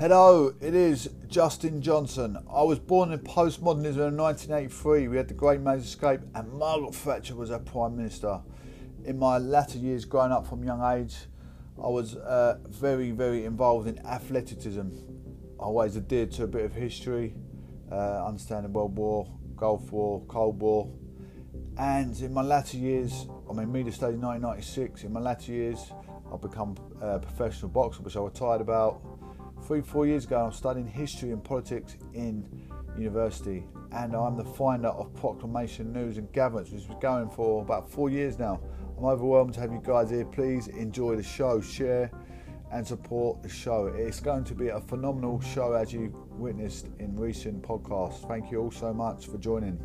Hello, it is Justin Johnson. I was born in postmodernism in 1983. We had the Great Man's Escape, and Margaret Thatcher was our Prime Minister. In my latter years, growing up from young age, I was uh, very, very involved in athleticism. I always adhered to a bit of history, uh, understanding World War, Gulf War, Cold War. And in my latter years, I mean, media studied 1996. In my latter years, I've become a professional boxer, which I retired about three, four years ago, I was studying history and politics in university, and I'm the finder of Proclamation News and Gatherance, which been going for about four years now. I'm overwhelmed to have you guys here. Please enjoy the show, share, and support the show. It's going to be a phenomenal show as you witnessed in recent podcasts. Thank you all so much for joining.